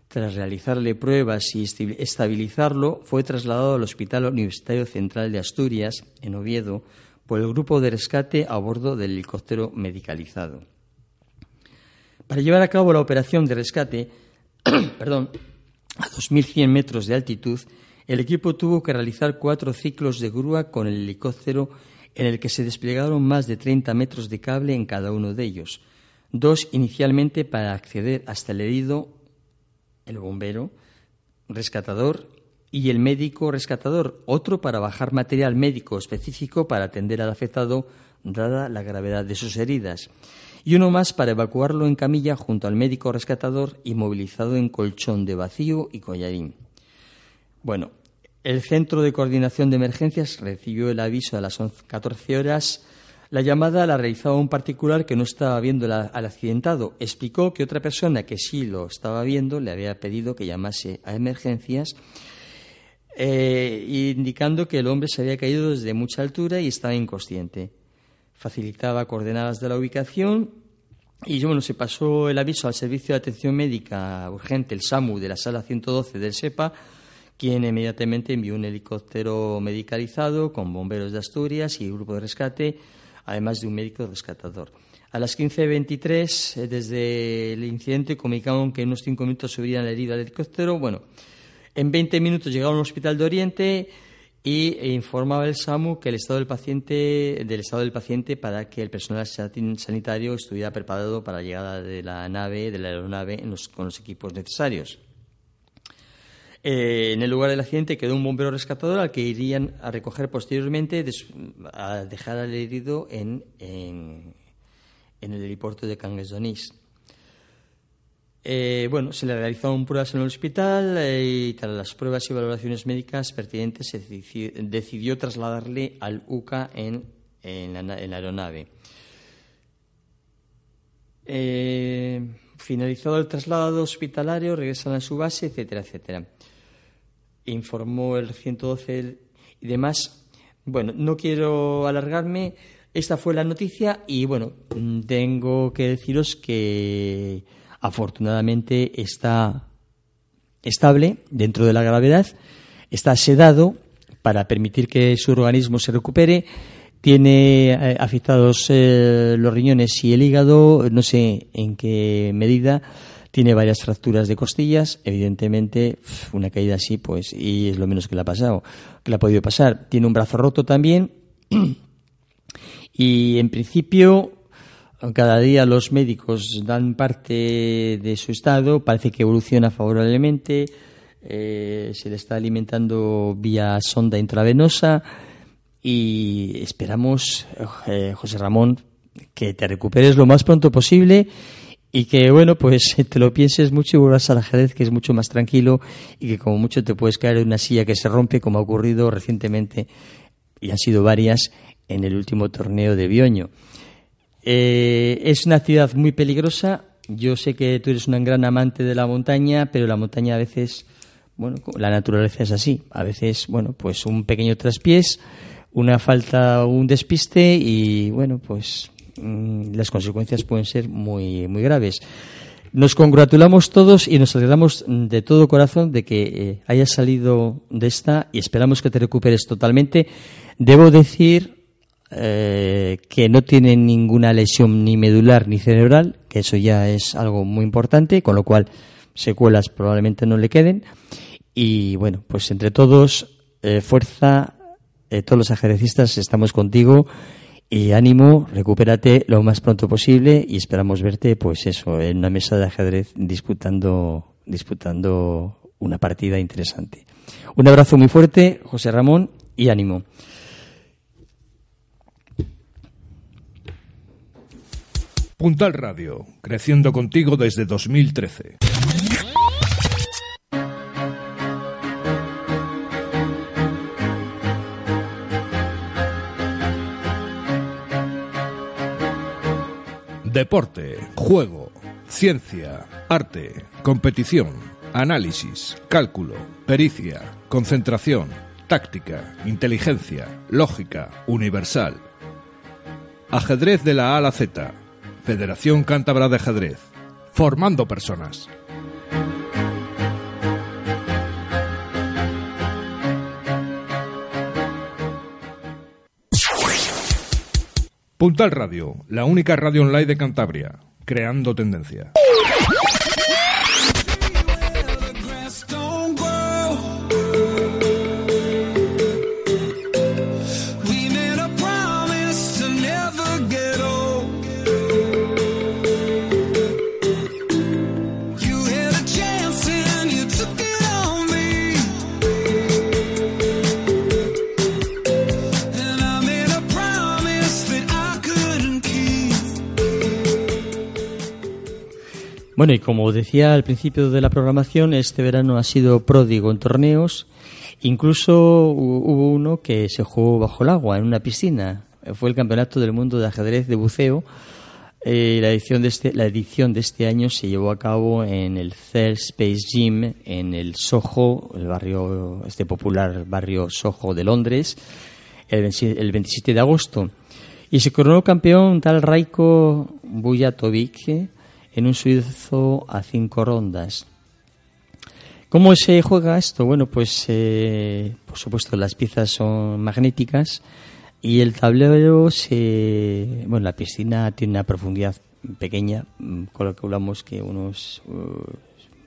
Tras realizarle pruebas y estabilizarlo, fue trasladado al Hospital Universitario Central de Asturias, en Oviedo, por el grupo de rescate a bordo del helicóptero medicalizado. Para llevar a cabo la operación de rescate, perdón, a 2.100 metros de altitud, el equipo tuvo que realizar cuatro ciclos de grúa con el helicóptero en el que se desplegaron más de 30 metros de cable en cada uno de ellos, dos inicialmente para acceder hasta el herido el bombero rescatador y el médico rescatador, otro para bajar material médico específico para atender al afectado dada la gravedad de sus heridas, y uno más para evacuarlo en camilla junto al médico rescatador inmovilizado en colchón de vacío y collarín. Bueno, el Centro de Coordinación de Emergencias recibió el aviso a las 14 horas la llamada la realizaba un particular que no estaba viendo al accidentado. Explicó que otra persona que sí lo estaba viendo le había pedido que llamase a emergencias, eh, indicando que el hombre se había caído desde mucha altura y estaba inconsciente. Facilitaba coordenadas de la ubicación y bueno, se pasó el aviso al Servicio de Atención Médica Urgente, el SAMU, de la Sala 112 del SEPA, quien inmediatamente envió un helicóptero medicalizado con bomberos de Asturias y grupo de rescate además de un médico rescatador. A las 15.23, eh, desde el incidente, comunicaron que en unos cinco minutos subirían la herida del helicóptero. Bueno, en 20 minutos llegaron al Hospital de Oriente y informaba el SAMU que el estado del paciente, del estado del paciente para que el personal sanitario estuviera preparado para la llegada de la nave, de la aeronave, con los equipos necesarios. Eh, en el lugar del accidente quedó un bombero rescatador al que irían a recoger posteriormente a dejar al herido en, en, el helipuerto de Cangues Donís. Eh, bueno, se le realizaron pruebas en el hospital eh, y tras las pruebas y valoraciones médicas pertinentes se decidió, trasladarle al UCA en, la, aeronave. Finalizado el traslado hospitalario, regresan a su base, etcétera, etcétera informó el 112 y demás. Bueno, no quiero alargarme. Esta fue la noticia y bueno, tengo que deciros que afortunadamente está estable dentro de la gravedad, está sedado para permitir que su organismo se recupere, tiene eh, afectados eh, los riñones y el hígado, no sé en qué medida, tiene varias fracturas de costillas, evidentemente una caída así, pues, y es lo menos que le ha pasado, que le ha podido pasar. Tiene un brazo roto también y en principio cada día los médicos dan parte de su estado, parece que evoluciona favorablemente, eh, se le está alimentando vía sonda intravenosa y esperamos, eh, José Ramón, que te recuperes lo más pronto posible y que bueno pues te lo pienses mucho y vuelvas al ajedrez que es mucho más tranquilo y que como mucho te puedes caer en una silla que se rompe como ha ocurrido recientemente y han sido varias en el último torneo de Bioño. Eh, es una ciudad muy peligrosa. Yo sé que tú eres un gran amante de la montaña, pero la montaña a veces, bueno, la naturaleza es así. A veces, bueno, pues un pequeño traspiés, una falta, un despiste y, bueno, pues Mm, las consecuencias pueden ser muy, muy graves. Nos congratulamos todos y nos alegramos de todo corazón de que eh, hayas salido de esta y esperamos que te recuperes totalmente. Debo decir eh, que no tiene ninguna lesión ni medular ni cerebral, que eso ya es algo muy importante, con lo cual secuelas probablemente no le queden. Y bueno, pues entre todos, eh, fuerza, todos los ajedrecistas estamos contigo y ánimo, recupérate lo más pronto posible y esperamos verte, pues eso, en una mesa de ajedrez disputando, disputando una partida interesante. Un abrazo muy fuerte, José Ramón, y ánimo. Puntal Radio, creciendo contigo desde 2013. Deporte, juego, ciencia, arte, competición, análisis, cálculo, pericia, concentración, táctica, inteligencia, lógica, universal. Ajedrez de la A a la Z. Federación Cántabra de Ajedrez. Formando personas. Puntal Radio, la única radio online de Cantabria, creando tendencia. Bueno, y como decía al principio de la programación, este verano ha sido pródigo en torneos. Incluso hubo uno que se jugó bajo el agua, en una piscina. Fue el Campeonato del Mundo de Ajedrez de Buceo. Eh, la, edición de este, la edición de este año se llevó a cabo en el Third Space Gym, en el Soho, el barrio, este popular barrio Soho de Londres, el, el 27 de agosto. Y se coronó campeón tal Raiko Bujatovic en un suizo a cinco rondas. ¿Cómo se juega esto? Bueno, pues eh, por supuesto las piezas son magnéticas y el tablero se... Bueno, la piscina tiene una profundidad pequeña, mm, calculamos que unos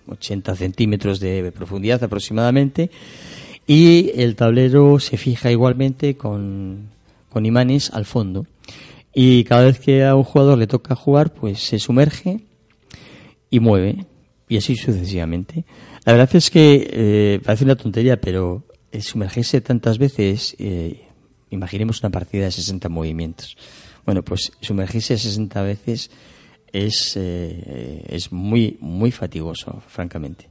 80 uh, centímetros de profundidad aproximadamente y el tablero se fija igualmente con, con imanes al fondo y cada vez que a un jugador le toca jugar pues se sumerge y mueve, y así sucesivamente. La verdad es que eh, parece una tontería, pero sumergirse tantas veces, eh, imaginemos una partida de 60 movimientos. Bueno, pues sumergirse 60 veces es, eh, es muy, muy fatigoso, francamente.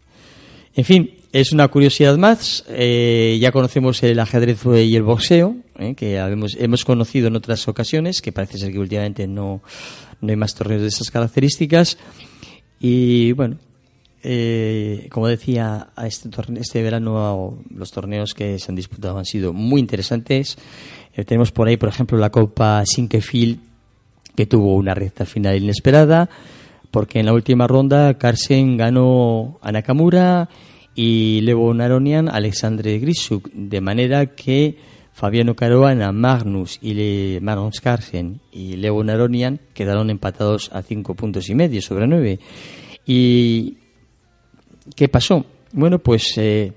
En fin, es una curiosidad más. ya conocemos el ajedrez y el boxeo, que habemos, hemos conocido en otras ocasiones, que parece ser que últimamente no, no hay más torneos de esas características. Y bueno, eh, como decía, este, este verano los torneos que se han disputado han sido muy interesantes. Eh, tenemos por ahí, por ejemplo, la Copa Sinkefield, que tuvo una recta final inesperada, porque en la última ronda Carsen ganó a Nakamura y Levo Naronian a Alexandre Grisuk, de manera que Fabiano Caruana, Magnus y Le y Leo Naronian quedaron empatados a cinco puntos y medio sobre nueve. ¿Y qué pasó? Bueno, pues eh,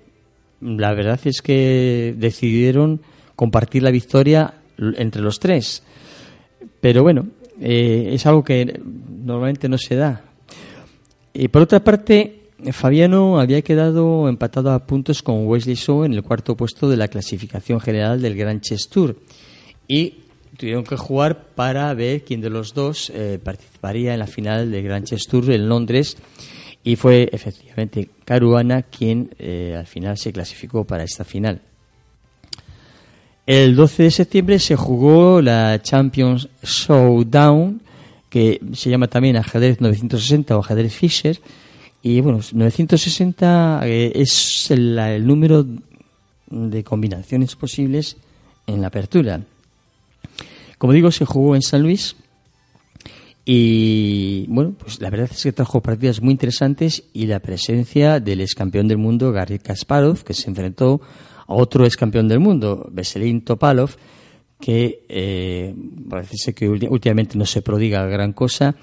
la verdad es que decidieron compartir la victoria entre los tres. Pero bueno, eh, es algo que normalmente no se da. Y por otra parte, Fabiano había quedado empatado a puntos con Wesley So en el cuarto puesto de la clasificación general del Grand Chess Tour y tuvieron que jugar para ver quién de los dos eh, participaría en la final del Grand Chess Tour en Londres y fue efectivamente Caruana quien eh, al final se clasificó para esta final. El 12 de septiembre se jugó la Champions Showdown, que se llama también ajedrez 960 o ajedrez Fischer, y bueno, 960 eh, es el, número de combinaciones posibles en la apertura. Como digo, se jugó en San Luis y bueno, pues la verdad es que trajo partidas muy interesantes y la presencia del ex campeón del mundo Garry Kasparov, que se enfrentó a otro ex campeón del mundo, Veselin Topalov, que eh, parece que últimamente no se prodiga gran cosa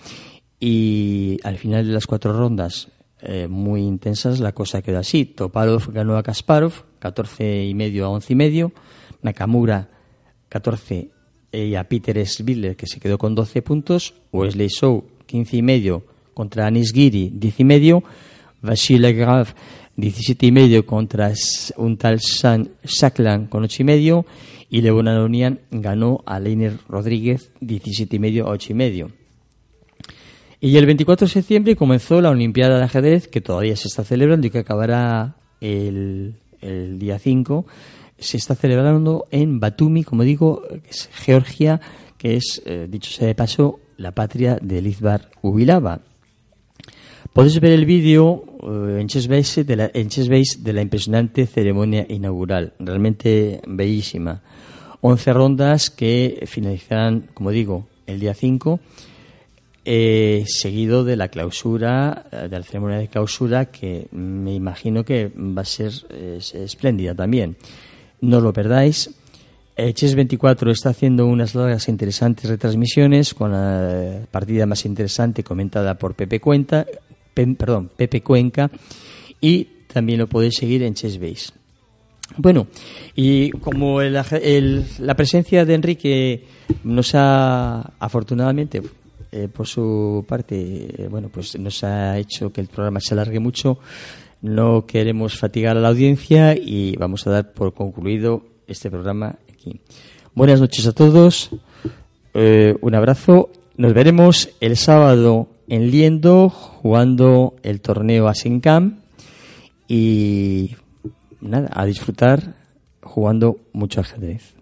y al final de las cuatro rondas eh, muy intensas, la cosa quedó así. Topalov ganó a Kasparov, 14 y medio a 11 y medio. Nakamura, 14 y a Peter Sviller, que se quedó con 12 puntos. Wesley Shaw, 15 y medio contra Anis Giri, 10 y medio. Vasily Graf, 17 y medio contra un tal con 8 y medio. Y Levon ganó a Leiner Rodríguez, 17 y medio a 8 y medio. Y el 24 de septiembre comenzó la Olimpiada de Ajedrez, que todavía se está celebrando y que acabará el, día 5. Se está celebrando en Batumi, como digo, es Georgia, que es, eh, dicho sea de paso, la patria de Lizbar Ubilaba. Podéis ver el vídeo eh, en Chessbase de, de la impresionante ceremonia inaugural, realmente bellísima. 11 rondas que finalizarán, como digo, el día 5 eh, seguido de la clausura, eh, de la ceremonia de clausura, que me imagino que va a ser espléndida también. No lo perdáis. Eh, Chess 24 está haciendo unas largas e interesantes retransmisiones con la partida más interesante comentada por Pepe Cuenta, Pe- perdón, Pepe Cuenca y también lo podéis seguir en Chessbase. Bueno, y como la presencia de Enrique nos ha, afortunadamente, eh, por su parte, eh, bueno, pues nos ha hecho que el programa se alargue mucho, no queremos fatigar a la audiencia y vamos a dar por concluido este programa aquí. Buenas noches a todos, eh, un abrazo, nos veremos el sábado en Liendo jugando el torneo Asencam y nada, a disfrutar jugando mucho ajedrez.